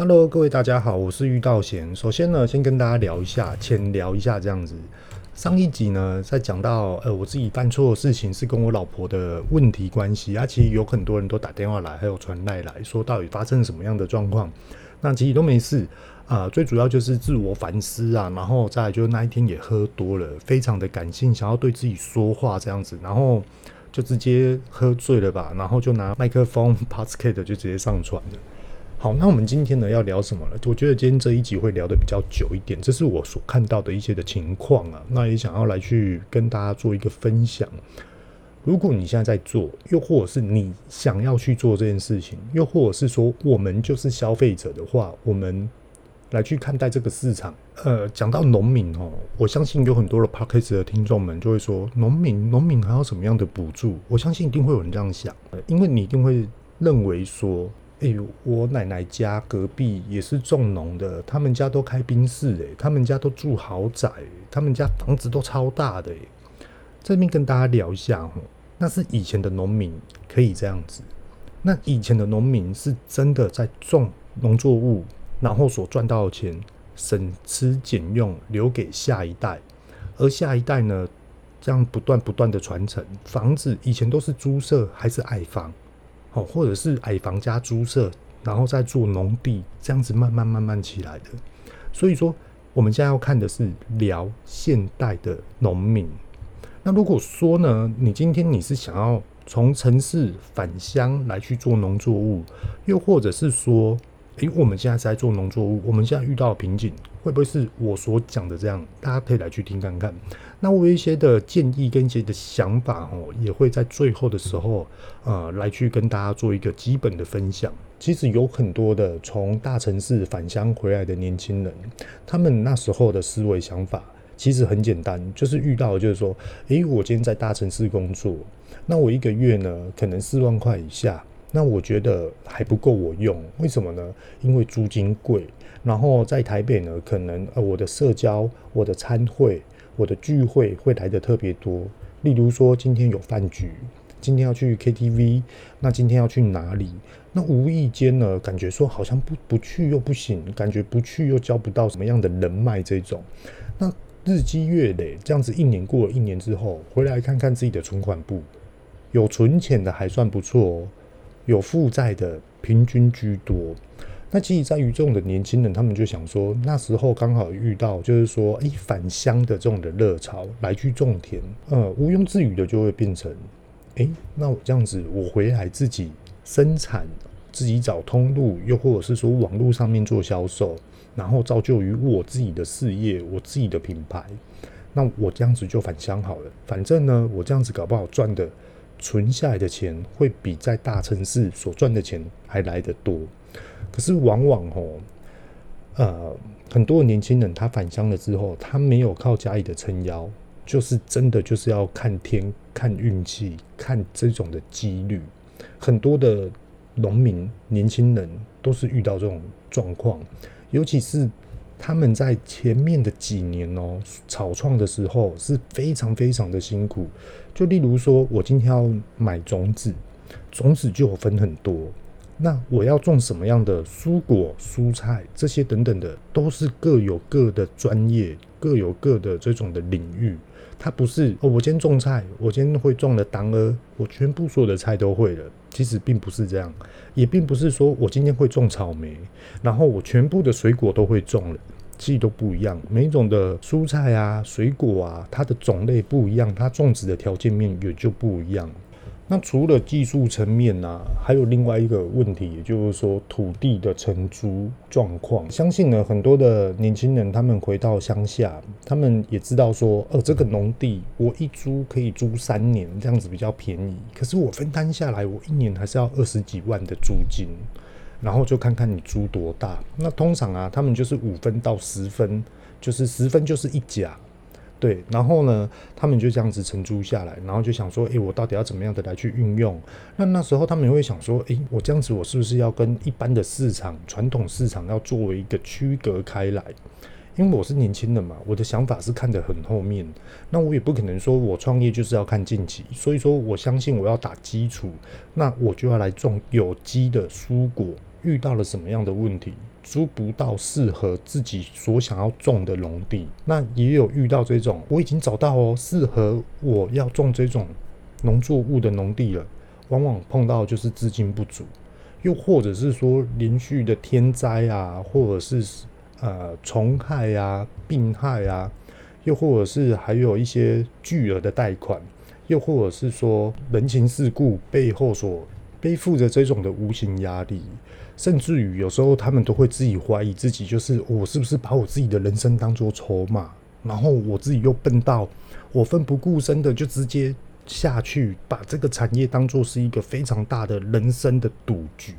Hello，各位大家好，我是玉道贤。首先呢，先跟大家聊一下，浅聊一下这样子。上一集呢，在讲到呃，我自己犯错的事情是跟我老婆的问题关系啊。其实有很多人都打电话来，还有传赖来说，到底发生什么样的状况？那其实都没事啊，最主要就是自我反思啊。然后再来就那一天也喝多了，非常的感性，想要对自己说话这样子，然后就直接喝醉了吧，然后就拿麦克风 Podcast 就直接上传了。好，那我们今天呢要聊什么呢？我觉得今天这一集会聊得比较久一点，这是我所看到的一些的情况啊。那也想要来去跟大家做一个分享。如果你现在在做，又或者是你想要去做这件事情，又或者是说我们就是消费者的话，我们来去看待这个市场。呃，讲到农民哦，我相信有很多的 Podcast 的听众们就会说，农民，农民还有什么样的补助？我相信一定会有人这样想，因为你一定会认为说。哎呦，我奶奶家隔壁也是种农的，他们家都开宾士诶，他们家都住豪宅，他们家房子都超大的诶。这边跟大家聊一下哦，那是以前的农民可以这样子，那以前的农民是真的在种农作物，然后所赚到的钱省吃俭用留给下一代，而下一代呢，这样不断不断的传承，房子以前都是租舍还是矮房？哦，或者是矮房加猪舍，然后再做农地，这样子慢慢慢慢起来的。所以说，我们现在要看的是聊现代的农民。那如果说呢，你今天你是想要从城市返乡来去做农作物，又或者是说，诶，我们现在是在做农作物，我们现在遇到瓶颈，会不会是我所讲的这样？大家可以来去听看看。那我有一些的建议跟一些的想法哦，也会在最后的时候，呃，来去跟大家做一个基本的分享。其实有很多的从大城市返乡回来的年轻人，他们那时候的思维想法其实很简单，就是遇到就是说，诶，我今天在大城市工作，那我一个月呢，可能四万块以下，那我觉得还不够我用，为什么呢？因为租金贵，然后在台北呢，可能呃，我的社交、我的餐会。我的聚会会来的特别多，例如说今天有饭局，今天要去 KTV，那今天要去哪里？那无意间呢，感觉说好像不不去又不行，感觉不去又交不到什么样的人脉这种。那日积月累，这样子一年过了一年之后，回来看看自己的存款簿，有存钱的还算不错哦，有负债的平均居多。那其实在于这种的年轻人，他们就想说，那时候刚好遇到，就是说，哎，返乡的这种的热潮，来去种田，呃，毋庸置疑的就会变成，哎，那我这样子，我回来自己生产，自己找通路，又或者是说网络上面做销售，然后造就于我自己的事业，我自己的品牌，那我这样子就返乡好了。反正呢，我这样子搞不好赚的存下来的钱，会比在大城市所赚的钱还来得多。可是往往哦，呃，很多年轻人他返乡了之后，他没有靠家里的撑腰，就是真的就是要看天、看运气、看这种的几率。很多的农民年轻人都是遇到这种状况，尤其是他们在前面的几年哦，草创的时候是非常非常的辛苦。就例如说，我今天要买种子，种子就有分很多。那我要种什么样的蔬果、蔬菜这些等等的，都是各有各的专业，各有各的这种的领域。它不是哦，我今天种菜，我今天会种了当儿，我全部所有的菜都会了。其实并不是这样，也并不是说我今天会种草莓，然后我全部的水果都会种了，季都不一样。每种的蔬菜啊、水果啊，它的种类不一样，它种植的条件面也就不一样。那除了技术层面呢，还有另外一个问题，也就是说土地的承租状况。相信呢，很多的年轻人他们回到乡下，他们也知道说，呃，这个农地我一租可以租三年，这样子比较便宜。可是我分摊下来，我一年还是要二十几万的租金，然后就看看你租多大。那通常啊，他们就是五分到十分，就是十分就是一甲。对，然后呢，他们就这样子承租下来，然后就想说，诶，我到底要怎么样的来去运用？那那时候他们会想说，诶，我这样子，我是不是要跟一般的市场、传统市场要作为一个区隔开来？因为我是年轻人嘛，我的想法是看得很后面，那我也不可能说我创业就是要看近期，所以说我相信我要打基础，那我就要来种有机的蔬果，遇到了什么样的问题，租不到适合自己所想要种的农地。那也有遇到这种，我已经找到哦，适合我要种这种农作物的农地了，往往碰到就是资金不足，又或者是说连续的天灾啊，或者是呃虫害啊、病害啊，又或者是还有一些巨额的贷款，又或者是说人情世故背后所背负着这种的无形压力。甚至于有时候他们都会自己怀疑自己，就是我是不是把我自己的人生当作筹码，然后我自己又笨到我奋不顾身的就直接下去，把这个产业当作是一个非常大的人生的赌局。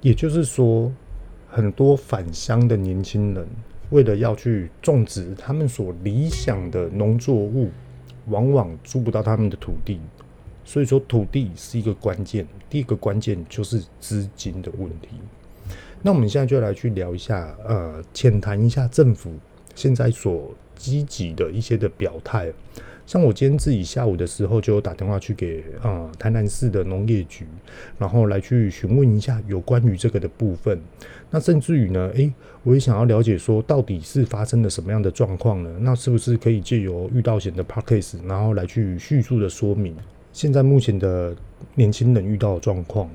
也就是说，很多返乡的年轻人为了要去种植他们所理想的农作物，往往租不到他们的土地。所以说，土地是一个关键。第一个关键就是资金的问题。那我们现在就来去聊一下，呃，浅谈一下政府现在所积极的一些的表态。像我今天自己下午的时候，就有打电话去给呃台南市的农业局，然后来去询问一下有关于这个的部分。那甚至于呢，诶，我也想要了解说，到底是发生了什么样的状况呢？那是不是可以借由遇到险的 Podcast，然后来去叙述的说明？现在目前的年轻人遇到的状况，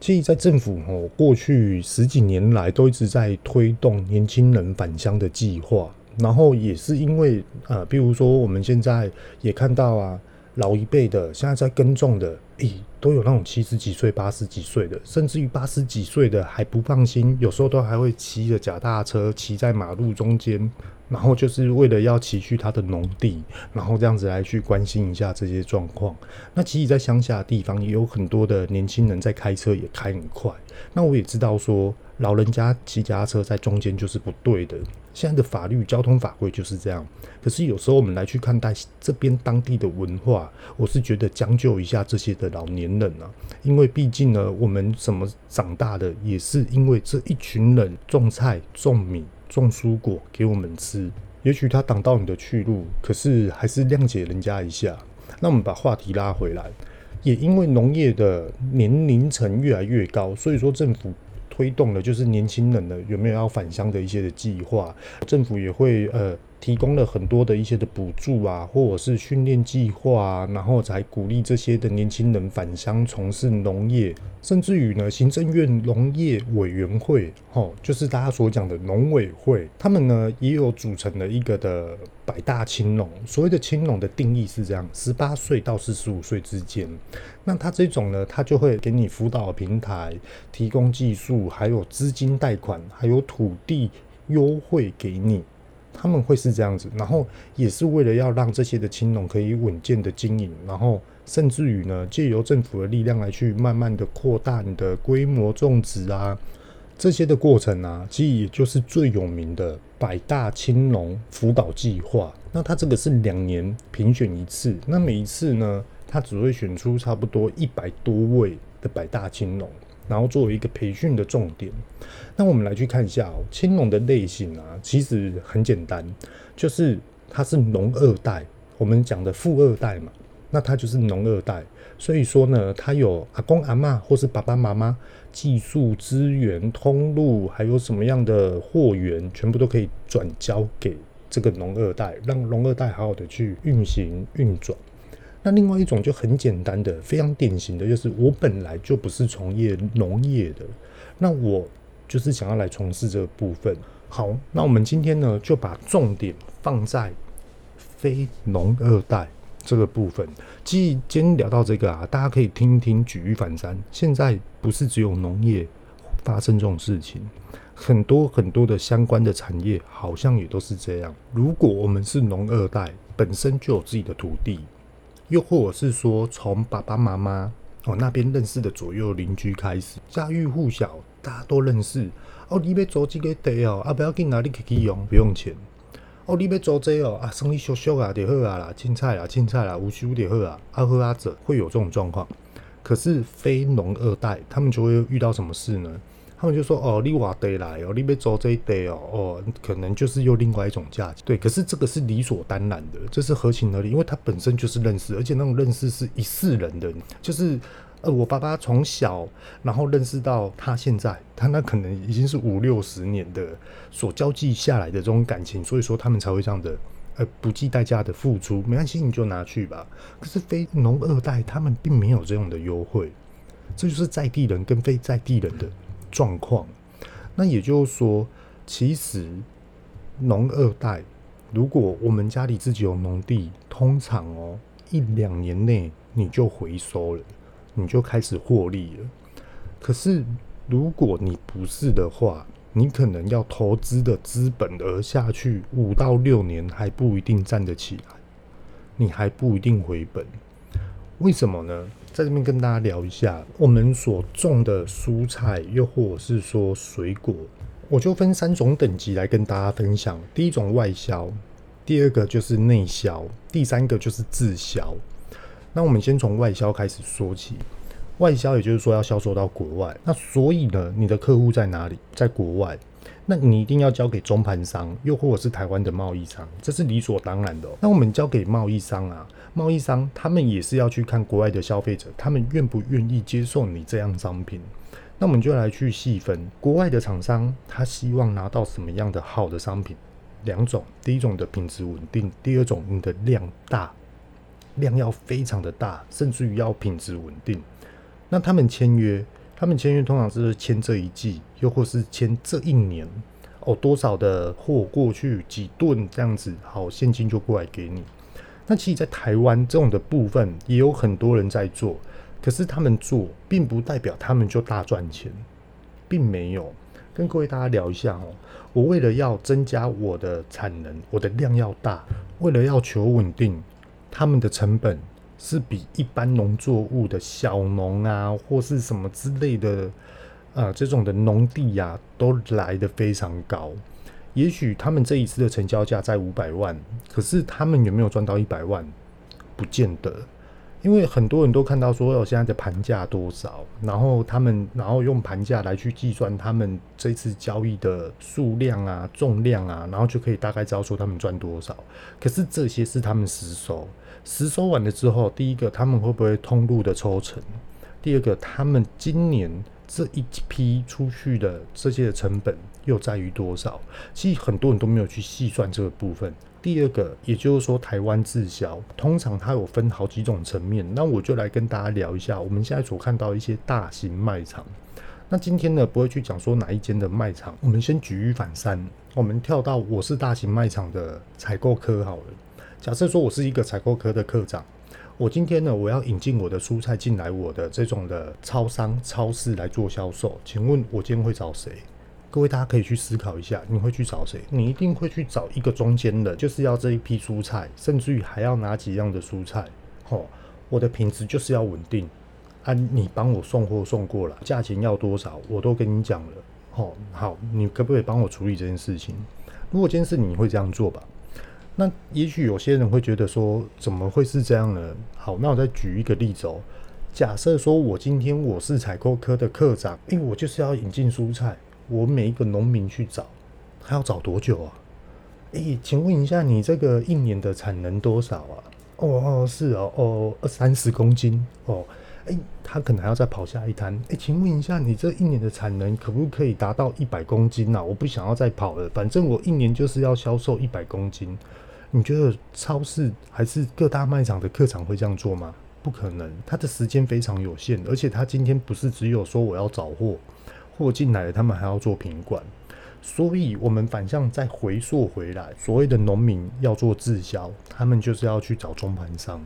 其实，在政府哦过去十几年来都一直在推动年轻人返乡的计划，然后也是因为呃，比如说我们现在也看到啊，老一辈的现在在耕种的，诶，都有那种七十几岁、八十几岁的，甚至于八十几岁的还不放心，有时候都还会骑着脚踏车骑在马路中间。然后就是为了要骑去他的农地，然后这样子来去关心一下这些状况。那其实，在乡下的地方也有很多的年轻人在开车，也开很快。那我也知道说，老人家骑脚踏车在中间就是不对的。现在的法律、交通法规就是这样。可是有时候我们来去看待这边当地的文化，我是觉得将就一下这些的老年人啊，因为毕竟呢，我们怎么长大的，也是因为这一群人种菜、种米。种蔬果给我们吃，也许他挡到你的去路，可是还是谅解人家一下。那我们把话题拉回来，也因为农业的年龄层越来越高，所以说政府推动的就是年轻人的有没有要返乡的一些的计划，政府也会呃。提供了很多的一些的补助啊，或者是训练计划啊，然后才鼓励这些的年轻人返乡从事农业，甚至于呢，行政院农业委员会，哦，就是大家所讲的农委会，他们呢也有组成了一个的百大青农。所谓的青农的定义是这样：十八岁到四十五岁之间。那他这种呢，他就会给你辅导平台，提供技术，还有资金贷款，还有土地优惠给你。他们会是这样子，然后也是为了要让这些的青农可以稳健的经营，然后甚至于呢，借由政府的力量来去慢慢的扩大你的规模种植啊，这些的过程啊，其实也就是最有名的百大青农辅导计划。那它这个是两年评选一次，那每一次呢，它只会选出差不多一百多位的百大青农。然后作为一个培训的重点，那我们来去看一下哦，青龙的类型啊，其实很简单，就是他是农二代，我们讲的富二代嘛，那他就是农二代。所以说呢，他有阿公阿嬷或是爸爸妈妈，技术资源通路，还有什么样的货源，全部都可以转交给这个农二代，让农二代好好的去运行运转。那另外一种就很简单的，非常典型的就是我本来就不是从业农业的，那我就是想要来从事这个部分。好，那我们今天呢就把重点放在非农二代这个部分。既今天聊到这个啊，大家可以听一听，举一反三。现在不是只有农业发生这种事情，很多很多的相关的产业好像也都是这样。如果我们是农二代，本身就有自己的土地。又或者是说，从爸爸妈妈哦那边认识的左右邻居开始，家喻户晓，大家都认识。哦，你要做这个地哦，啊不要紧哪里可以用，不用钱。哦，你要做这哦，啊生意小小啊就好啊啦，青菜啦青菜啦，无收就好啊，啊好啊者会有这种状况。可是非农二代，他们就会遇到什么事呢？他们就说：“哦，你挖地来哦，你别做这一地哦，哦，可能就是又另外一种价钱。对，可是这个是理所当然的，这是合情合理，因为他本身就是认识，而且那种认识是一世人的，就是呃，我爸爸从小然后认识到他现在，他那可能已经是五六十年的所交际下来的这种感情，所以说他们才会这样的呃不计代价的付出，没关系，你就拿去吧。可是非农二代他们并没有这样的优惠，这就是在地人跟非在地人的状况。那也就是说，其实农二代，如果我们家里自己有农地，通常哦一两年内你就回收了。你就开始获利了。可是，如果你不是的话，你可能要投资的资本额下去五到六年还不一定站得起来，你还不一定回本。为什么呢？在这边跟大家聊一下，我们所种的蔬菜，又或者是说水果，我就分三种等级来跟大家分享。第一种外销，第二个就是内销，第三个就是自销。那我们先从外销开始说起，外销也就是说要销售到国外。那所以呢，你的客户在哪里？在国外，那你一定要交给中盘商，又或者是台湾的贸易商，这是理所当然的。那我们交给贸易商啊，贸易商他们也是要去看国外的消费者，他们愿不愿意接受你这样商品。那我们就来去细分，国外的厂商他希望拿到什么样的好的商品？两种，第一种的品质稳定，第二种你的量大。量要非常的大，甚至于要品质稳定。那他们签约，他们签约通常是签这一季，又或是签这一年。哦，多少的货过去几吨这样子，好，现金就过来给你。那其实，在台湾这种的部分也有很多人在做，可是他们做，并不代表他们就大赚钱，并没有。跟各位大家聊一下哦，我为了要增加我的产能，我的量要大，为了要求稳定。他们的成本是比一般农作物的小农啊，或是什么之类的，呃，这种的农地呀、啊，都来得非常高。也许他们这一次的成交价在五百万，可是他们有没有赚到一百万？不见得。因为很多人都看到说，我现在的盘价多少，然后他们然后用盘价来去计算他们这次交易的数量啊、重量啊，然后就可以大概知道说他们赚多少。可是这些是他们实收，实收完了之后，第一个他们会不会通路的抽成？第二个他们今年这一批出去的这些的成本又在于多少？其实很多人都没有去细算这个部分。第二个，也就是说，台湾自销通常它有分好几种层面。那我就来跟大家聊一下，我们现在所看到一些大型卖场。那今天呢，不会去讲说哪一间的卖场，我们先举一反三，我们跳到我是大型卖场的采购科好了。假设说我是一个采购科的科长，我今天呢，我要引进我的蔬菜进来我的这种的超商、超市来做销售，请问我今天会找谁？各位，大家可以去思考一下，你会去找谁？你一定会去找一个中间人，就是要这一批蔬菜，甚至于还要哪几样的蔬菜。吼，我的品质就是要稳定。啊，你帮我送货送过来，价钱要多少，我都跟你讲了。吼，好，你可不可以帮我处理这件事情？如果这件事你会这样做吧？那也许有些人会觉得说，怎么会是这样呢？好，那我再举一个例子哦。假设说我今天我是采购科的科长，因为我就是要引进蔬菜。我每一个农民去找，他要找多久啊？诶、请问一下，你这个一年的产能多少啊？哦哦，是哦哦，三十公斤哦。诶、他可能还要再跑下一摊。诶、请问一下，你这一年的产能可不可以达到一百公斤啊？我不想要再跑了，反正我一年就是要销售一百公斤。你觉得超市还是各大卖场的客场会这样做吗？不可能，他的时间非常有限，而且他今天不是只有说我要找货。货进来了，他们还要做品管，所以我们反向再回溯回来，所谓的农民要做自销，他们就是要去找中盘商，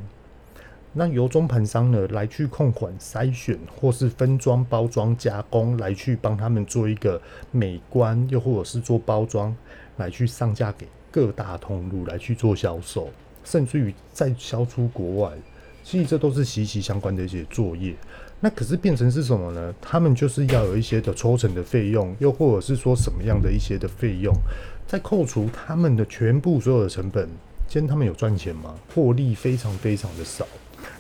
那由中盘商呢来去控管筛选，或是分装、包装、加工，来去帮他们做一个美观，又或者是做包装，来去上架给各大通路来去做销售，甚至于再销出国外，其实这都是息息相关的一些作业。那可是变成是什么呢？他们就是要有一些的抽成的费用，又或者是说什么样的一些的费用，再扣除他们的全部所有的成本，今天他们有赚钱吗？获利非常非常的少。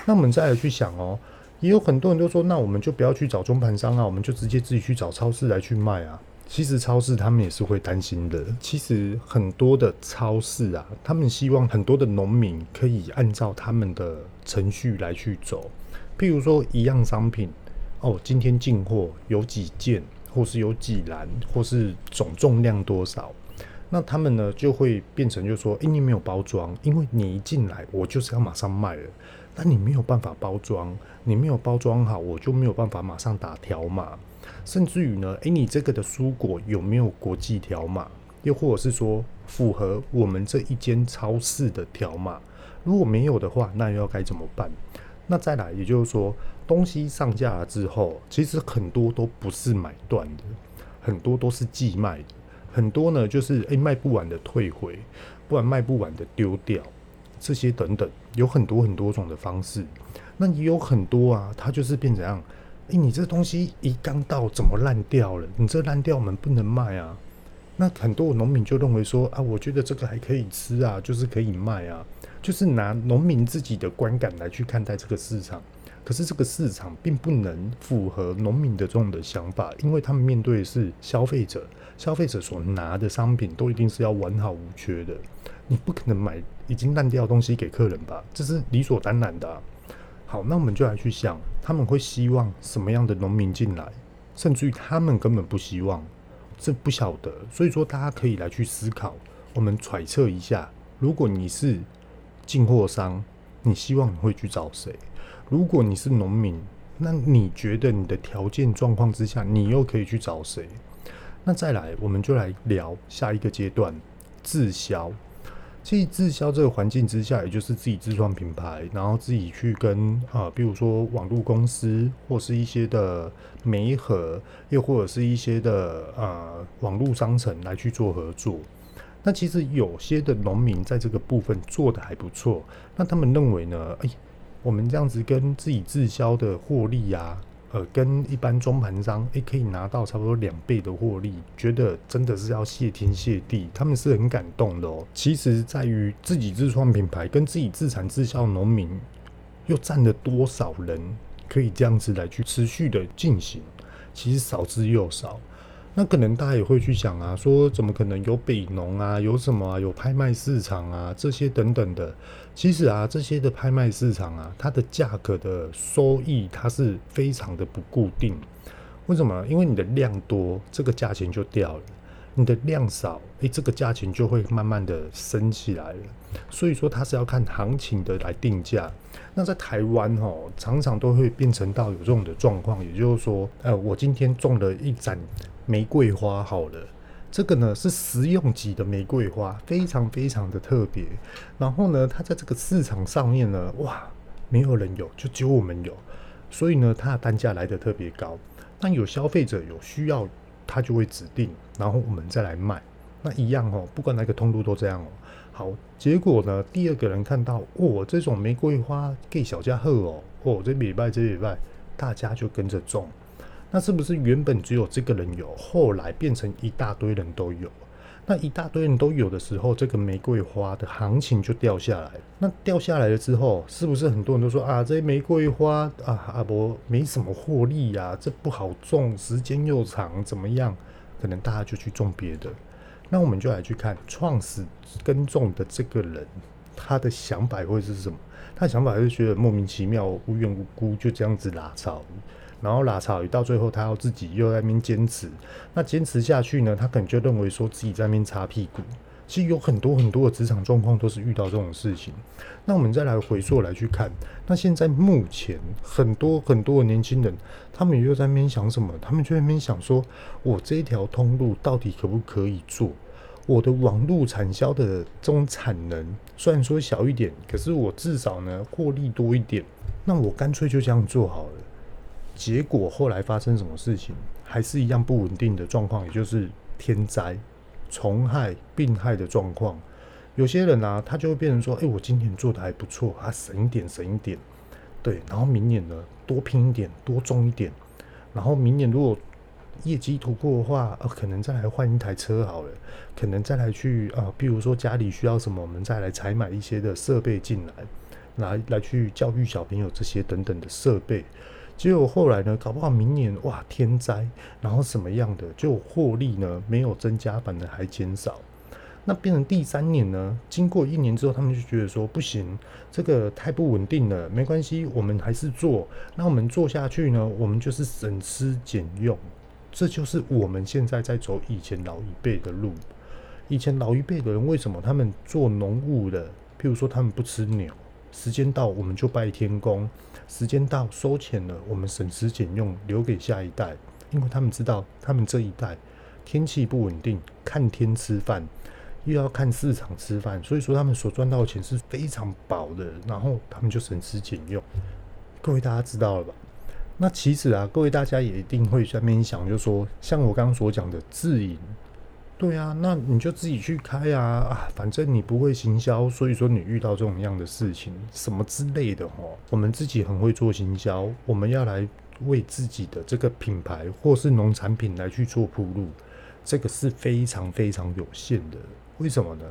那我们再来去想哦，也有很多人都说，那我们就不要去找中盘商啊，我们就直接自己去找超市来去卖啊。其实超市他们也是会担心的。其实很多的超市啊，他们希望很多的农民可以按照他们的程序来去走。譬如说一样商品，哦，今天进货有几件，或是有几篮，或是总重量多少，那他们呢就会变成就是说，诶，你没有包装，因为你一进来，我就是要马上卖了。但你没有办法包装，你没有包装好，我就没有办法马上打条码。甚至于呢，诶，你这个的蔬果有没有国际条码？又或者是说符合我们这一间超市的条码？如果没有的话，那又要该怎么办？那再来，也就是说，东西上架了之后，其实很多都不是买断的，很多都是寄卖的，很多呢就是诶，卖不完的退回，不然卖不完的丢掉。这些等等，有很多很多种的方式，那也有很多啊，它就是变怎样？诶，你这东西一刚到怎么烂掉了？你这烂掉我们不能卖啊。那很多农民就认为说啊，我觉得这个还可以吃啊，就是可以卖啊，就是拿农民自己的观感来去看待这个市场。可是这个市场并不能符合农民的这种的想法，因为他们面对的是消费者，消费者所拿的商品都一定是要完好无缺的。你不可能买已经烂掉的东西给客人吧？这是理所当然的啊。好，那我们就来去想，他们会希望什么样的农民进来？甚至于他们根本不希望，这不晓得。所以说，大家可以来去思考，我们揣测一下：如果你是进货商，你希望你会去找谁？如果你是农民，那你觉得你的条件状况之下，你又可以去找谁？那再来，我们就来聊下一个阶段，自销。其实自销这个环境之下，也就是自己自创品牌，然后自己去跟啊，比如说网络公司，或是一些的媒合，又或者是一些的呃网络商城来去做合作。那其实有些的农民在这个部分做得还不错，那他们认为呢，哎，我们这样子跟自己自销的获利呀、啊。呃，跟一般中盘商，诶，可以拿到差不多两倍的获利，觉得真的是要谢天谢地，他们是很感动的哦。其实在于自己自创品牌跟自己自产自销农民，又占了多少人可以这样子来去持续的进行？其实少之又少。那可能大家也会去想啊，说怎么可能有北农啊，有什么啊，有拍卖市场啊，这些等等的。其实啊，这些的拍卖市场啊，它的价格的收益它是非常的不固定。为什么？因为你的量多，这个价钱就掉了；你的量少，诶，这个价钱就会慢慢的升起来了。所以说，它是要看行情的来定价。那在台湾哦，常常都会变成到有这种的状况，也就是说，呃，我今天种了一盏。玫瑰花好了，这个呢是食用级的玫瑰花，非常非常的特别。然后呢，它在这个市场上面呢，哇，没有人有，就只有我们有，所以呢，它的单价来得特别高。那有消费者有需要，他就会指定，然后我们再来卖。那一样哦，不管哪个通路都这样哦。好，结果呢，第二个人看到，哦，这种玫瑰花给小家贺哦，哦，这礼拜这礼拜，大家就跟着种。那是不是原本只有这个人有，后来变成一大堆人都有？那一大堆人都有的时候，这个玫瑰花的行情就掉下来。那掉下来了之后，是不是很多人都说啊，这玫瑰花啊，阿伯没什么获利呀、这不好种，时间又长，怎么样？可能大家就去种别的。那我们就来去看创始耕种的这个人，他的想法会是什么？他想法是觉得莫名其妙、无缘无故就这样子拉草。然后拉草语到最后，他要自己又在那边坚持，那坚持下去呢？他可能就认为说自己在那边擦屁股。其实有很多很多的职场状况都是遇到这种事情。那我们再来回溯来去看，那现在目前很多很多的年轻人，他们又在那边想什么？他们就在那边想说，我这条通路到底可不可以做？我的网络产销的这种产能虽然说小一点，可是我至少呢获利多一点。那我干脆就这样做好了。结果后来发生什么事情，还是一样不稳定的状况，也就是天灾、虫害、病害的状况。有些人啊，他就会变成说：“哎、我今年做的还不错，啊，省一点，省一点，对。然后明年呢，多拼一点，多种一点。然后明年如果业绩突破的话，呃，可能再来换一台车好了，可能再来去啊，比如说家里需要什么，我们再来采买一些的设备进来，来来去教育小朋友这些等等的设备。”结果后来呢，搞不好明年哇天灾，然后什么样的，就获利呢没有增加，反而还减少。那变成第三年呢？经过一年之后，他们就觉得说不行，这个太不稳定了。没关系，我们还是做。那我们做下去呢？我们就是省吃俭用。这就是我们现在在走以前老一辈的路。以前老一辈的人为什么他们做农务的？譬如说他们不吃牛，时间到我们就拜天公，时间到收钱了，我们省吃俭用留给下一代，因为他们知道他们这一代天气不稳定，看天吃饭。又要看市场吃饭，所以说他们所赚到的钱是非常薄的，然后他们就省吃俭用。各位大家知道了吧？那其实啊，各位大家也一定会在面想，就是说像我刚刚所讲的自营，对啊，那你就自己去开啊啊，反正你不会行销，所以说你遇到这种样的事情什么之类的哦，我们自己很会做行销，我们要来为自己的这个品牌或是农产品来去做铺路，这个是非常非常有限的。为什么呢？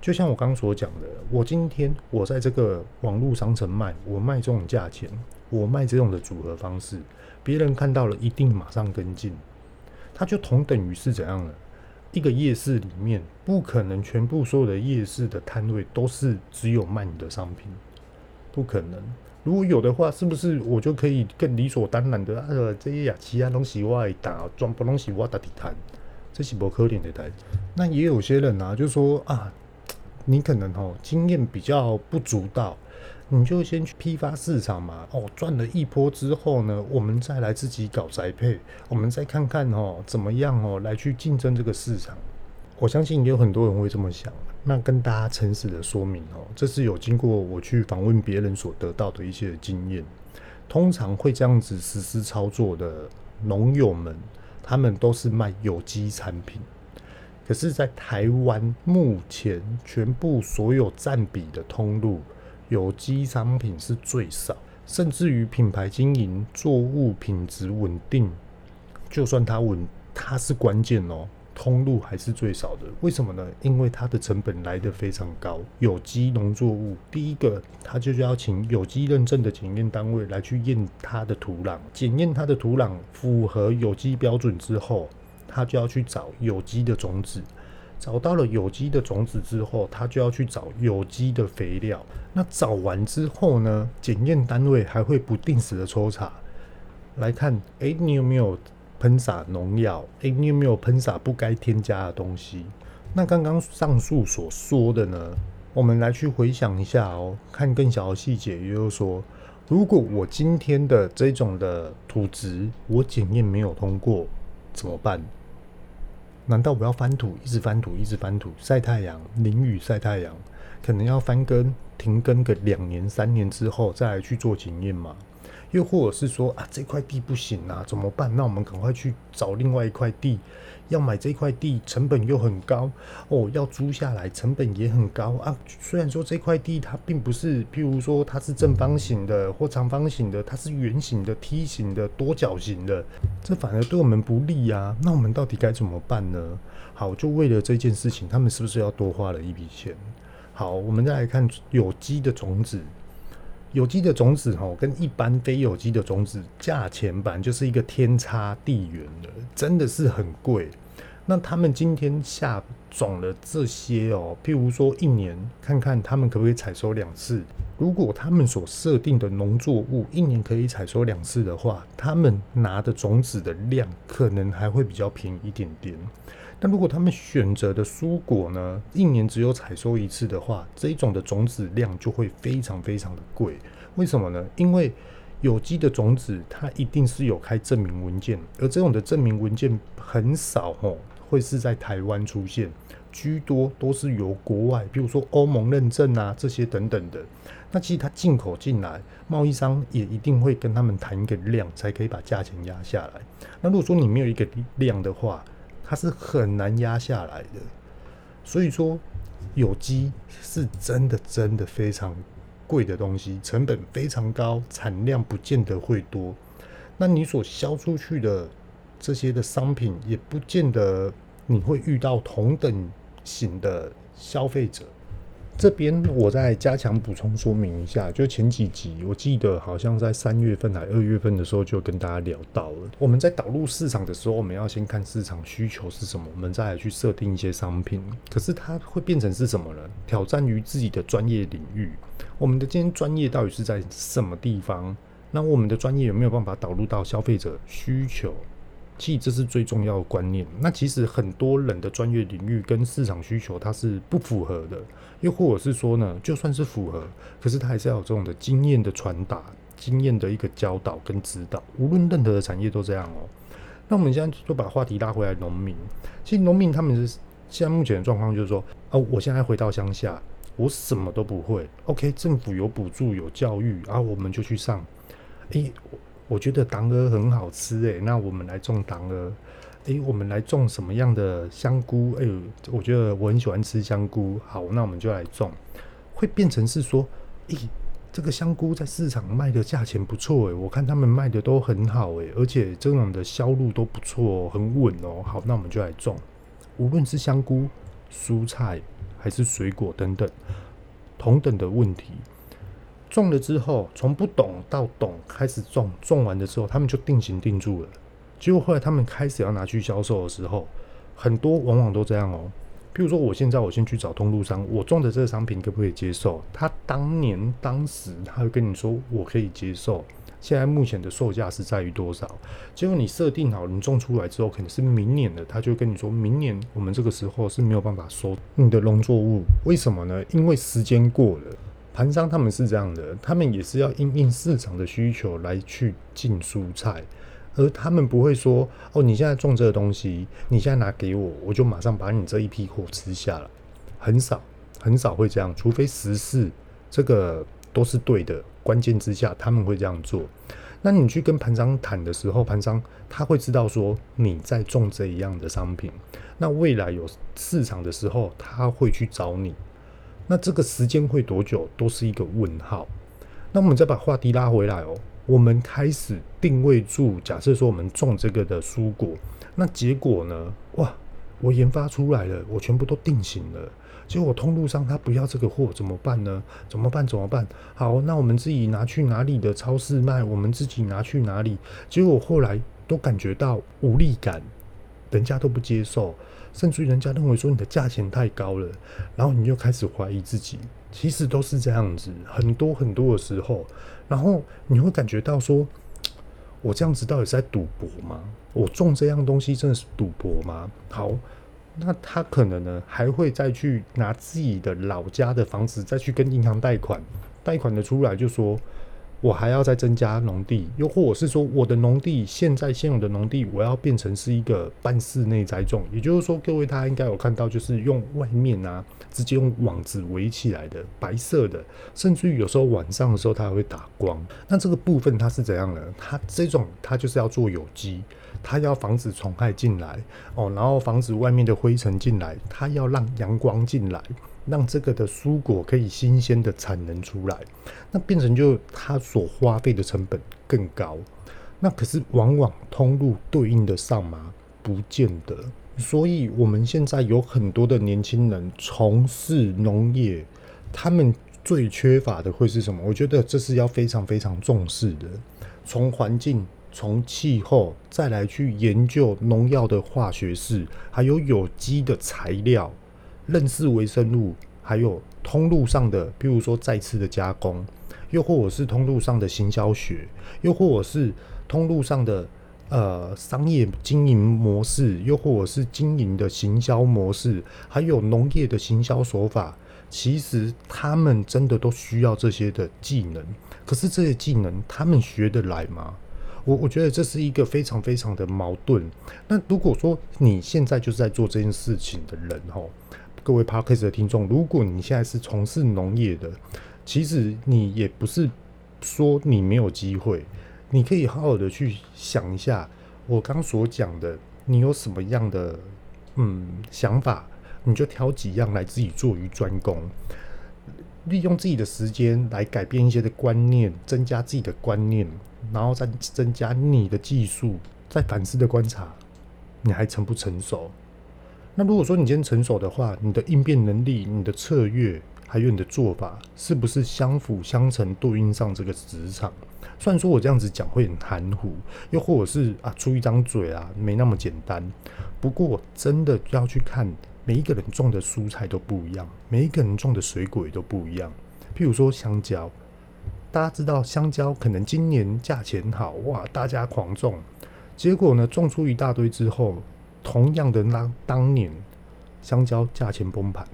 就像我刚刚所讲的，我今天我在这个网络商城卖，我卖这种价钱，我卖这种的组合方式，别人看到了一定马上跟进，它就同等于是怎样呢？一个夜市里面不可能全部所有的夜市的摊位都是只有卖你的商品，不可能。如果有的话，是不是我就可以更理所当然的啊？这些呀，其他东西我打，全部东西我打地摊。这是不可能的代，那也有些人啊，就说啊，你可能哦经验比较不足道，你就先去批发市场嘛，哦赚了一波之后呢，我们再来自己搞宅配，我们再看看哦怎么样哦来去竞争这个市场。我相信也有很多人会这么想，那跟大家诚实的说明哦，这是有经过我去访问别人所得到的一些经验，通常会这样子实施操作的农友们。他们都是卖有机产品，可是，在台湾目前全部所有占比的通路，有机商品是最少，甚至于品牌经营、作物品质稳定，就算它稳，它是关键哦。通路还是最少的，为什么呢？因为它的成本来得非常高。有机农作物，第一个，它就是要请有机认证的检验单位来去验它的土壤，检验它的土壤符合有机标准之后，它就要去找有机的种子。找到了有机的种子之后，它就要去找有机的肥料。那找完之后呢，检验单位还会不定时的抽查，来看，哎、你有没有？喷洒农药，诶、你有没有喷洒不该添加的东西？那刚刚上述所说的呢？我们来去回想一下哦，看更小的细节，也就是说，如果我今天的这种的土质我检验没有通过，怎么办？难道我要翻土，一直翻土，一直翻土，晒太阳，淋雨晒太阳，可能要翻耕停耕个两年三年之后再来去做检验吗？又或者是说啊，这块地不行啊，怎么办？那我们赶快去找另外一块地。要买这块地成本又很高哦，要租下来成本也很高啊。虽然说这块地它并不是，譬如说它是正方形的或长方形的，它是圆形的、梯形的、多角形的，这反而对我们不利啊。那我们到底该怎么办呢？好，就为了这件事情，他们是不是要多花了一笔钱？好，我们再来看有机的种子。有机的种子哦，跟一般非有机的种子价钱版就是一个天差地远的，真的是很贵。那他们今天下种了这些哦，譬如说一年看看他们可不可以采收两次。如果他们所设定的农作物一年可以采收两次的话，他们拿的种子的量可能还会比较便宜一点点。但如果他们选择的蔬果呢，一年只有采收一次的话，这一种的种子量就会非常非常的贵。为什么呢？因为有机的种子它一定是有开证明文件，而这种的证明文件很少哦，会是在台湾出现，居多都是由国外，比如说欧盟认证啊这些等等的。那其实它进口进来，贸易商也一定会跟他们谈一个量，才可以把价钱压下来。那如果说你没有一个量的话，它是很难压下来的，所以说有机是真的真的非常贵的东西，成本非常高，产量不见得会多。那你所销出去的这些的商品，也不见得你会遇到同等型的消费者。这边我再加强补充说明一下，就前几集我记得好像在三月份还二月份的时候就跟大家聊到了，我们在导入市场的时候，我们要先看市场需求是什么，我们再来去设定一些商品。可是它会变成是什么呢？挑战于自己的专业领域，我们的今天专业到底是在什么地方？那我们的专业有没有办法导入到消费者需求？其实这是最重要的观念。那其实很多人的专业领域跟市场需求它是不符合的，又或者是说呢，就算是符合，可是它还是要有这种的经验的传达、经验的一个教导跟指导。无论任何的产业都这样哦。那我们现在就把话题拉回来，农民。其实农民他们是现在目前的状况就是说，哦，我现在回到乡下，我什么都不会。OK，政府有补助有教育，然后我们就去上。诶。我觉得当鹅很好吃诶、那我们来种当鹅。诶，我们来种什么样的香菇？哎呦，我觉得我很喜欢吃香菇。好，那我们就来种。会变成是说，诶，这个香菇在市场卖的价钱不错诶，我看他们卖的都很好诶，而且这种的销路都不错，很稳哦。好，那我们就来种。无论是香菇、蔬菜还是水果等等，同等的问题。种了之后，从不懂到懂，开始种，种完的时候，他们就定型定住了。结果后来他们开始要拿去销售的时候，很多往往都这样哦。比如说，我现在我先去找通路商，我种的这个商品可不可以接受？他当年当时他会跟你说我可以接受，现在目前的售价是在于多少？结果你设定好，你种出来之后可能是明年的，他就跟你说明年我们这个时候是没有办法收你的农作物，为什么呢？因为时间过了。盘商他们是这样的，他们也是要因应市场的需求来去进蔬菜，而他们不会说哦，你现在种这个东西，你现在拿给我，我就马上把你这一批货吃下了，很少很少会这样，除非时事这个都是对的关键之下，他们会这样做。那你去跟盘商谈的时候，盘商他会知道说你在种这一样的商品，那未来有市场的时候，他会去找你。那这个时间会多久，都是一个问号。那我们再把话题拉回来哦，我们开始定位住，假设说我们种这个的蔬果，那结果呢？哇，我研发出来了，我全部都定型了。结果通路上他不要这个货，怎么办呢？怎么办？怎么办？好，那我们自己拿去哪里的超市卖？我们自己拿去哪里？结果后来都感觉到无力感，人家都不接受。甚至于人家认为说你的价钱太高了，然后你就开始怀疑自己，其实都是这样子，很多很多的时候，然后你会感觉到说，我这样子到底是在赌博吗？我种这样东西真的是赌博吗？好，那他可能呢还会再去拿自己的老家的房子再去跟银行贷款，贷款的出来就说。我还要再增加农地，又或者是说，我的农地现在现有的农地，我要变成是一个半室内栽种。也就是说，各位大家应该有看到，就是用外面啊，直接用网子围起来的白色的，甚至于有时候晚上的时候它还会打光。那这个部分它是怎样呢？它这种它就是要做有机，它要防止虫害进来哦，然后防止外面的灰尘进来，它要让阳光进来。让这个的蔬果可以新鲜的产能出来，那变成就它所花费的成本更高，那可是往往通路对应得上吗？不见得。所以我们现在有很多的年轻人从事农业，他们最缺乏的会是什么？我觉得这是要非常非常重视的。从环境、从气候，再来去研究农药的化学式，还有有机的材料。认识微生物，还有通路上的，比如说再次的加工，又或者是通路上的行销学，又或者是通路上的呃商业经营模式，又或者是经营的行销模式，还有农业的行销手法，其实他们真的都需要这些的技能。可是这些技能他们学得来吗？我我觉得这是一个非常非常的矛盾。那如果说你现在就是在做这件事情的人吼。各位 Podcast 的听众，如果你现在是从事农业的，其实你也不是说你没有机会，你可以好好的去想一下我刚所讲的，你有什么样的嗯想法，你就挑几样来自己做于专攻，利用自己的时间来改变一些的观念，增加自己的观念，然后再增加你的技术，再反思的观察，你还成不成熟？那如果说你今天成熟的话，你的应变能力、你的策略，还有你的做法，是不是相辅相成，对应上这个职场？虽然说我这样子讲会很含糊，又或者是啊出一张嘴啊，没那么简单。不过真的要去看每一个人种的蔬菜都不一样，每一个人种的水果也都不一样。譬如说香蕉，大家知道香蕉可能今年价钱好哇，大家狂种，结果呢种出一大堆之后，同样的那当年香蕉价钱崩盘。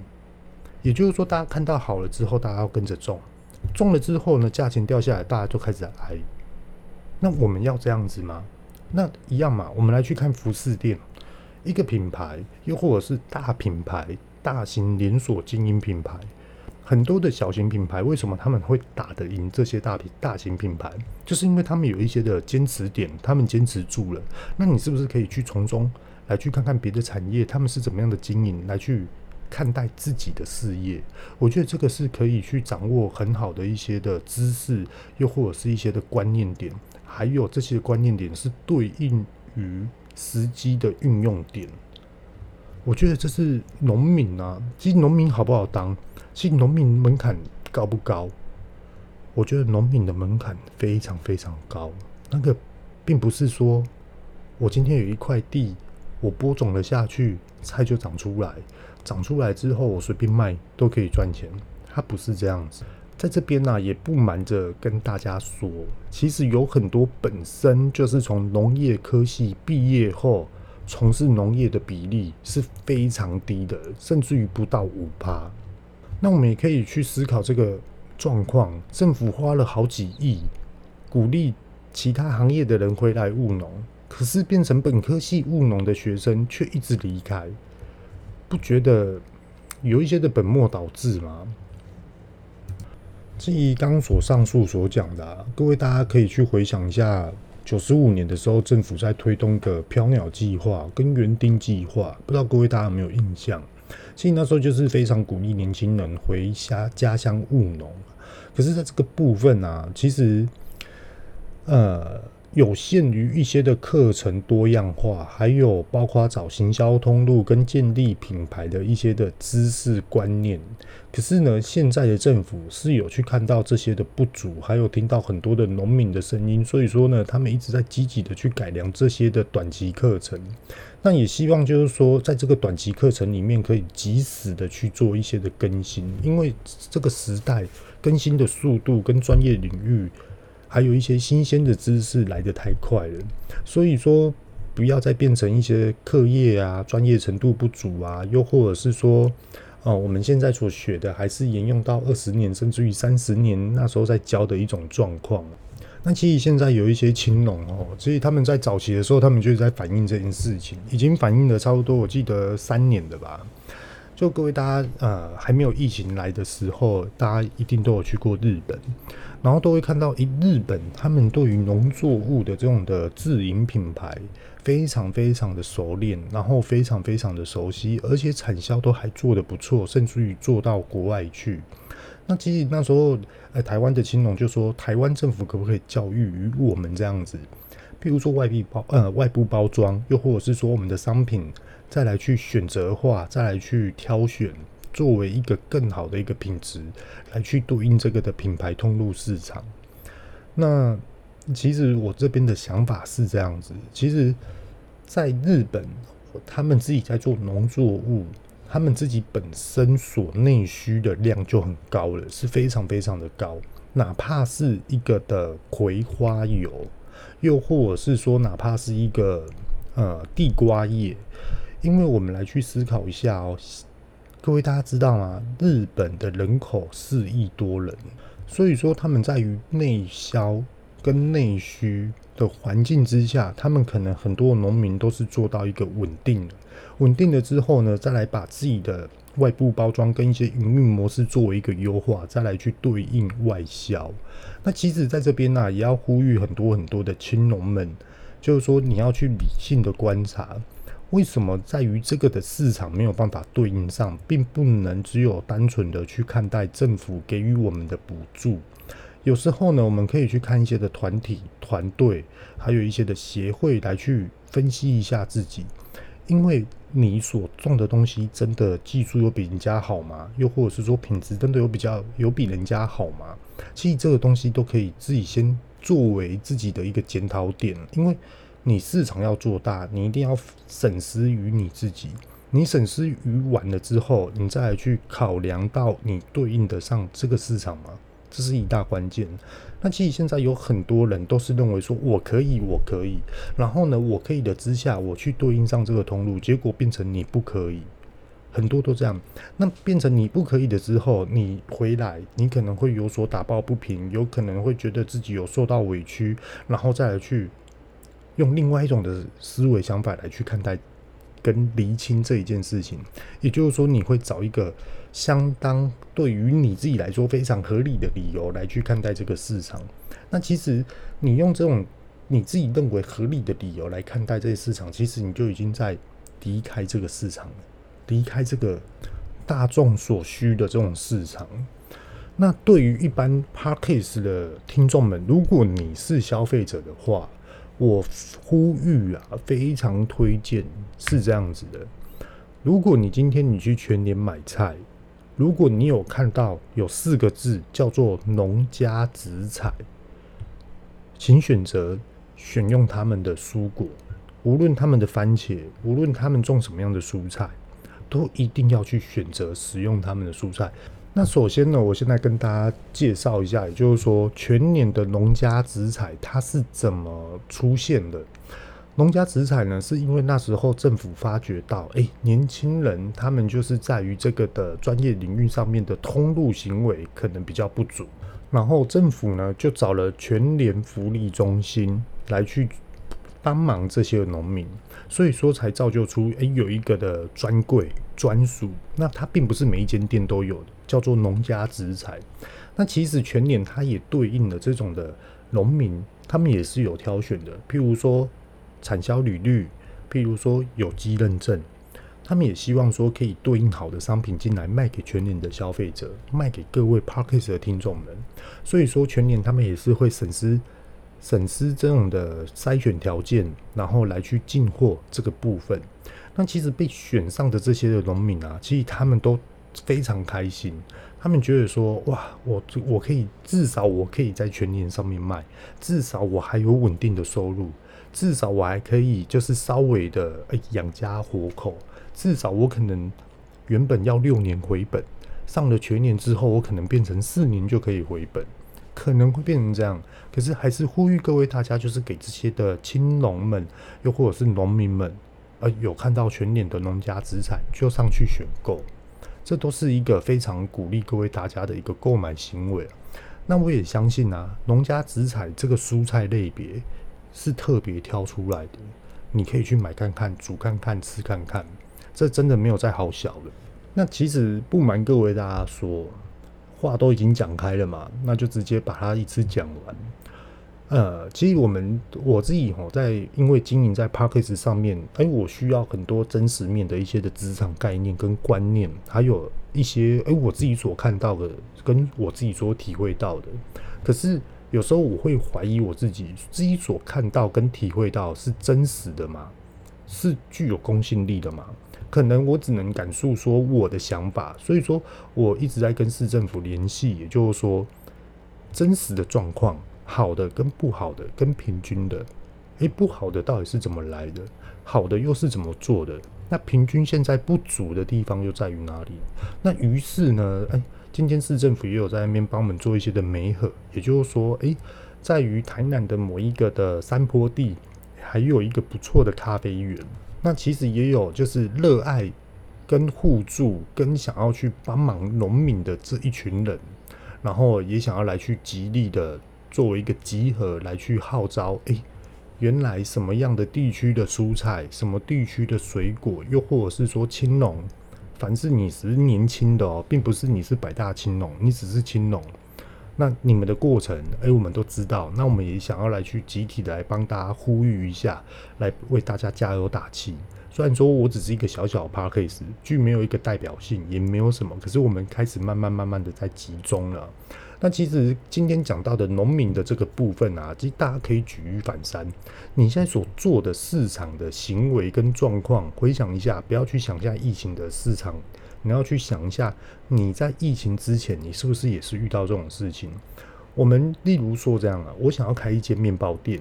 也就是说，大家看到好了之后，大家要跟着种。种了之后呢，价钱掉下来，大家就开始挨。那我们要这样子吗？那一样嘛。我们来去看服饰店，一个品牌，又或者是大品牌、大型连锁经营品牌，很多的小型品牌，为什么他们会打得赢这些大品大型品牌？就是因为他们有一些的坚持点，他们坚持住了。那你是不是可以去从中来去看看别的产业，他们是怎么样的经营，来去。看待自己的事业，我觉得这个是可以去掌握很好的一些的知识，又或者是一些的观念点，还有这些观念点是对应于时机的运用点。我觉得这是农民啊，其实农民好不好当？其实农民门槛高不高？我觉得农民的门槛非常非常高。那个并不是说我今天有一块地，我播种了下去，菜就长出来。长出来之后，我随便卖都可以赚钱。它不是这样子，在这边呢、也不瞒着跟大家说，其实有很多本身就是从农业科系毕业后从事农业的比例是非常低的，甚至于不到五趴。那我们也可以去思考这个状况：政府花了好几亿鼓励其他行业的人回来务农，可是变成本科系务农的学生却一直离开。不觉得有一些的本末倒置吗？至于刚所上述所讲的、各位大家可以去回想一下，九十五年的时候，政府在推动的飘鸟计划跟园丁计划，不知道各位大家有没有印象？其实那时候就是非常鼓励年轻人回家家乡务农。可是，在这个部分啊，其实，呃。有限于一些的课程多样化，还有包括找行销通路跟建立品牌的一些的知识观念。可是呢，现在的政府是有去看到这些的不足，还有听到很多的农民的声音，所以说呢，他们一直在积极的去改良这些的短期课程。那也希望就是说，在这个短期课程里面，可以及时的去做一些的更新，因为这个时代更新的速度跟专业领域。还有一些新鲜的知识来得太快了，所以说不要再变成一些课业啊、专业程度不足啊，又或者是说，哦，我们现在所学的还是沿用到二十年甚至于三十年那时候在教的一种状况。那其实现在有一些青农哦，其实他们在早期的时候，他们就是在反映这件事情，已经反映了差不多，我记得三年的吧。就各位大家呃还没有疫情来的时候，大家一定都有去过日本。然后都会看到，一日本他们对于农作物的这种的自营品牌非常非常的熟练，然后非常非常的熟悉，而且产销都还做得不错，甚至于做到国外去。那其实那时候，呃，台湾的青农就说，台湾政府可不可以教育于我们这样子？譬如说外币包，呃，外部包装，又或者是说我们的商品再来去选择化，再来去挑选。作为一个更好的一个品质来去对应这个的品牌通路市场，那其实我这边的想法是这样子。其实，在日本，他们自己在做农作物，他们自己本身所内需的量就很高了，是非常非常的高。哪怕是一个的葵花油，又或者是说，哪怕是一个呃地瓜叶，因为我们来去思考一下哦。各位大家知道吗？日本的人口四亿多人，所以说他们在于内销跟内需的环境之下，他们可能很多农民都是做到一个稳定的，稳定了之后呢，再来把自己的外部包装跟一些营运模式作为一个优化，再来去对应外销。那其实在这边呢、也要呼吁很多很多的青农们，就是说你要去理性的观察。为什么在于这个的市场没有办法对应上，并不能只有单纯的去看待政府给予我们的补助？有时候呢，我们可以去看一些的团体、团队，还有一些的协会来去分析一下自己。因为你所种的东西真的技术有比人家好吗？又或者是说品质真的有比较有比人家好吗？其实这个东西都可以自己先作为自己的一个检讨点，因为你市场要做大，你一定要审思于你自己。你审思于完了之后，你再来去考量到你对应得上这个市场吗？这是一大关键。那其实现在有很多人都是认为说，我可以，我可以，然后呢，我可以的之下，我去对应上这个通路，结果变成你不可以。很多都这样。那变成你不可以的之后，你回来，你可能会有所打抱不平，有可能会觉得自己有受到委屈，然后再来去用另外一种的思维想法来去看待跟厘清这一件事情。也就是说，你会找一个。相当对于你自己来说非常合理的理由来去看待这个市场，那其实你用这种你自己认为合理的理由来看待这个市场，其实你就已经在离开这个市场了，离开这个大众所需的这种市场。那对于一般 Podcast 的听众们，如果你是消费者的话，我呼吁啊，非常推荐是这样子的。如果你今天你去全联买菜，如果你有看到有四个字叫做“农家直采”，请选择选用他们的蔬果，无论他们的番茄，无论他们种什么样的蔬菜，都一定要去选择使用他们的蔬菜。那首先呢，我现在跟大家介绍一下，也就是说，全年的农家直采它是怎么出现的。农家直采呢，是因为那时候政府发觉到，哎、年轻人他们就是在于这个的专业领域上面的通路行为可能比较不足，然后政府呢就找了全联福利中心来去帮忙这些农民，所以说才造就出，哎、欸，有一个的专柜专属，那它并不是每一间店都有的，叫做农家直采。那其实全年它也对应了这种的农民，他们也是有挑选的，譬如说。产销履历，譬如说有机认证，他们也希望说可以对应好的商品进来卖给全年的消费者，卖给各位 Parkes 的听众们。所以说全年他们也是会损失审视这种的筛选条件，然后来去进货这个部分。那其实被选上的这些的农民啊，其实他们都非常开心，他们觉得说哇，我我可以至少我可以在全年上面卖，至少我还有稳定的收入。至少我还可以，就是稍微的养家活口。至少我可能原本要六年回本，上了全年之后，我可能变成四年就可以回本，可能会变成这样。可是还是呼吁各位大家，就是给这些的青农们，又或者是农民们，呃，有看到全脸的农家直采就上去选购，这都是一个非常鼓励各位大家的一个购买行为。那我也相信啊，农家直采这个蔬菜类别。是特别挑出来的，你可以去买看看，煮看看，吃看看，这真的没有再好小了。那其实不瞒各位大家说，话都已经讲开了嘛，那就直接把它一次讲完。呃，其实我们我自己吼，在因为经营在 Podcast 上面，哎、我需要很多真实面的一些的职场概念跟观念，还有一些哎、我自己所看到的，跟我自己所体会到的，可是。有时候我会怀疑我自己，自己所看到跟体会到是真实的吗？是具有公信力的吗？可能我只能感受说我的想法，所以说我一直在跟市政府联系，也就是说，真实的状况，好的跟不好的跟平均的，诶，不好的到底是怎么来的？好的又是怎么做的？那平均现在不足的地方又在于哪里？那于是呢，诶。今天市政府也有在那边帮我们做一些的媒合，也就是说，诶，在于台南的某一个的山坡地，还有一个不错的咖啡园。那其实也有就是热爱跟互助跟想要去帮忙农民的这一群人，然后也想要来去极力的作为一个集合来去号召，诶，原来什么样的地区的蔬菜，什么地区的水果，又或者是说青农。凡是你是年轻的哦，并不是你是百大青农，你只是青农。那你们的过程，哎、我们都知道。那我们也想要来去集体的来帮大家呼吁一下，来为大家加油打气。虽然说我只是一个小小的 podcast，具没有一个代表性，也没有什么，可是我们开始慢慢慢慢的在集中了。那其实今天讲到的农民的这个部分啊，其实大家可以举一反三。你现在所做的市场的行为跟状况，回想一下，不要去想象疫情的市场，你要去想一下，你在疫情之前，你是不是也是遇到这种事情？我们例如说这样啊，我想要开一间面包店，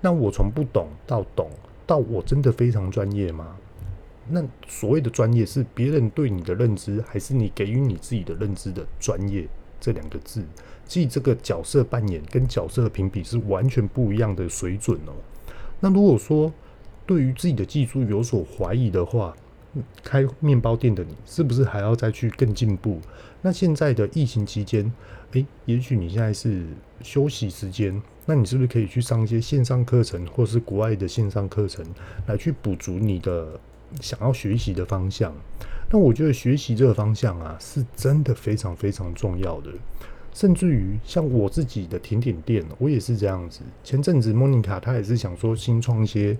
那我从不懂到懂。到我真的非常专业吗？那所谓的专业是别人对你的认知，还是你给予你自己的认知的专业？这两个字，即这个角色扮演跟角色评比是完全不一样的水准哦。那如果说对于自己的技术有所怀疑的话，开面包店的你是不是还要再去更进步？那现在的疫情期间，诶，也许你现在是休息时间。那你是不是可以去上一些线上课程，或是国外的线上课程，来去补足你的想要学习的方向？那我觉得学习这个方向啊，是真的非常非常重要的。甚至于像我自己的甜点店，我也是这样子。前阵子莫妮卡她也是想说新创一些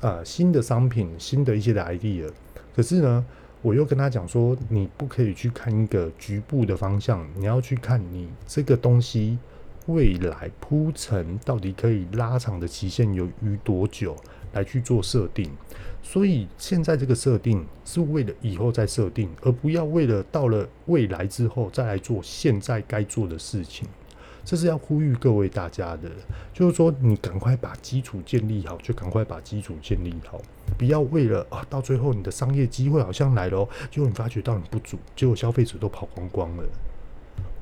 呃新的商品，新的一些的 idea。可是呢，我又跟他讲说，你不可以去看一个局部的方向，你要去看你这个东西。未来铺陈到底可以拉长的期限有余多久来去做设定？所以现在这个设定是为了以后再设定，而不要为了到了未来之后再来做现在该做的事情。这是要呼吁各位大家的，就是说你赶快把基础建立好，就赶快把基础建立好，不要为了啊到最后你的商业机会好像来了，结果你发觉到你不足，结果消费者都跑光光了。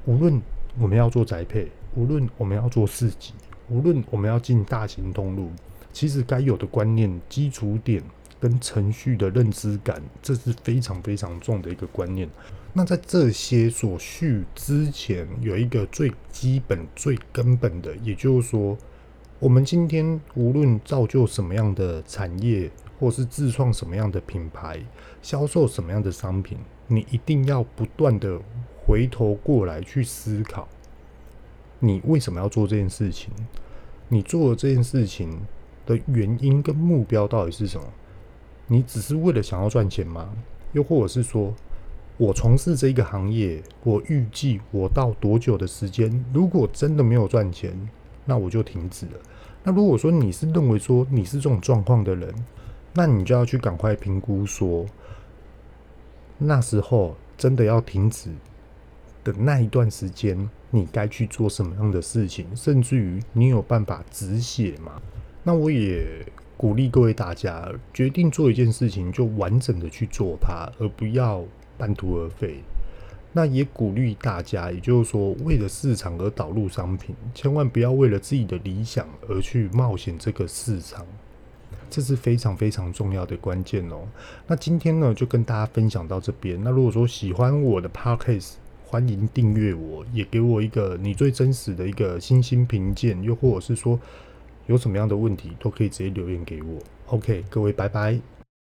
无论我们要做宅配。无论我们要做市集，无论我们要进大型通路，其实该有的观念、基础点跟程序的认知感，这是非常非常重的一个观念。那在这些所需之前，有一个最基本、最根本的，也就是说，我们今天无论造就什么样的产业，或是自创什么样的品牌，销售什么样的商品，你一定要不断的回头过来去思考。你为什么要做这件事情？你做的这件事情的原因跟目标到底是什么？你只是为了想要赚钱吗？又或者是说，我从事这个行业，我预计我到多久的时间，如果真的没有赚钱，那我就停止了。那如果说你是认为说你是这种状况的人，那你就要去赶快评估说，那时候真的要停止的那一段时间。你该去做什么样的事情，甚至于你有办法止血吗？那我也鼓励各位大家，决定做一件事情就完整的去做它，而不要半途而废。那也鼓励大家，也就是说，为了市场而导入商品，千万不要为了自己的理想而去冒险这个市场，这是非常非常重要的关键哦。那今天呢，就跟大家分享到这边。那如果说喜欢我的 Podcast，欢迎订阅我，也给我一个你最真实的一个星星评鉴，又或者是说有什么样的问题，都可以直接留言给我。OK，各位，拜拜。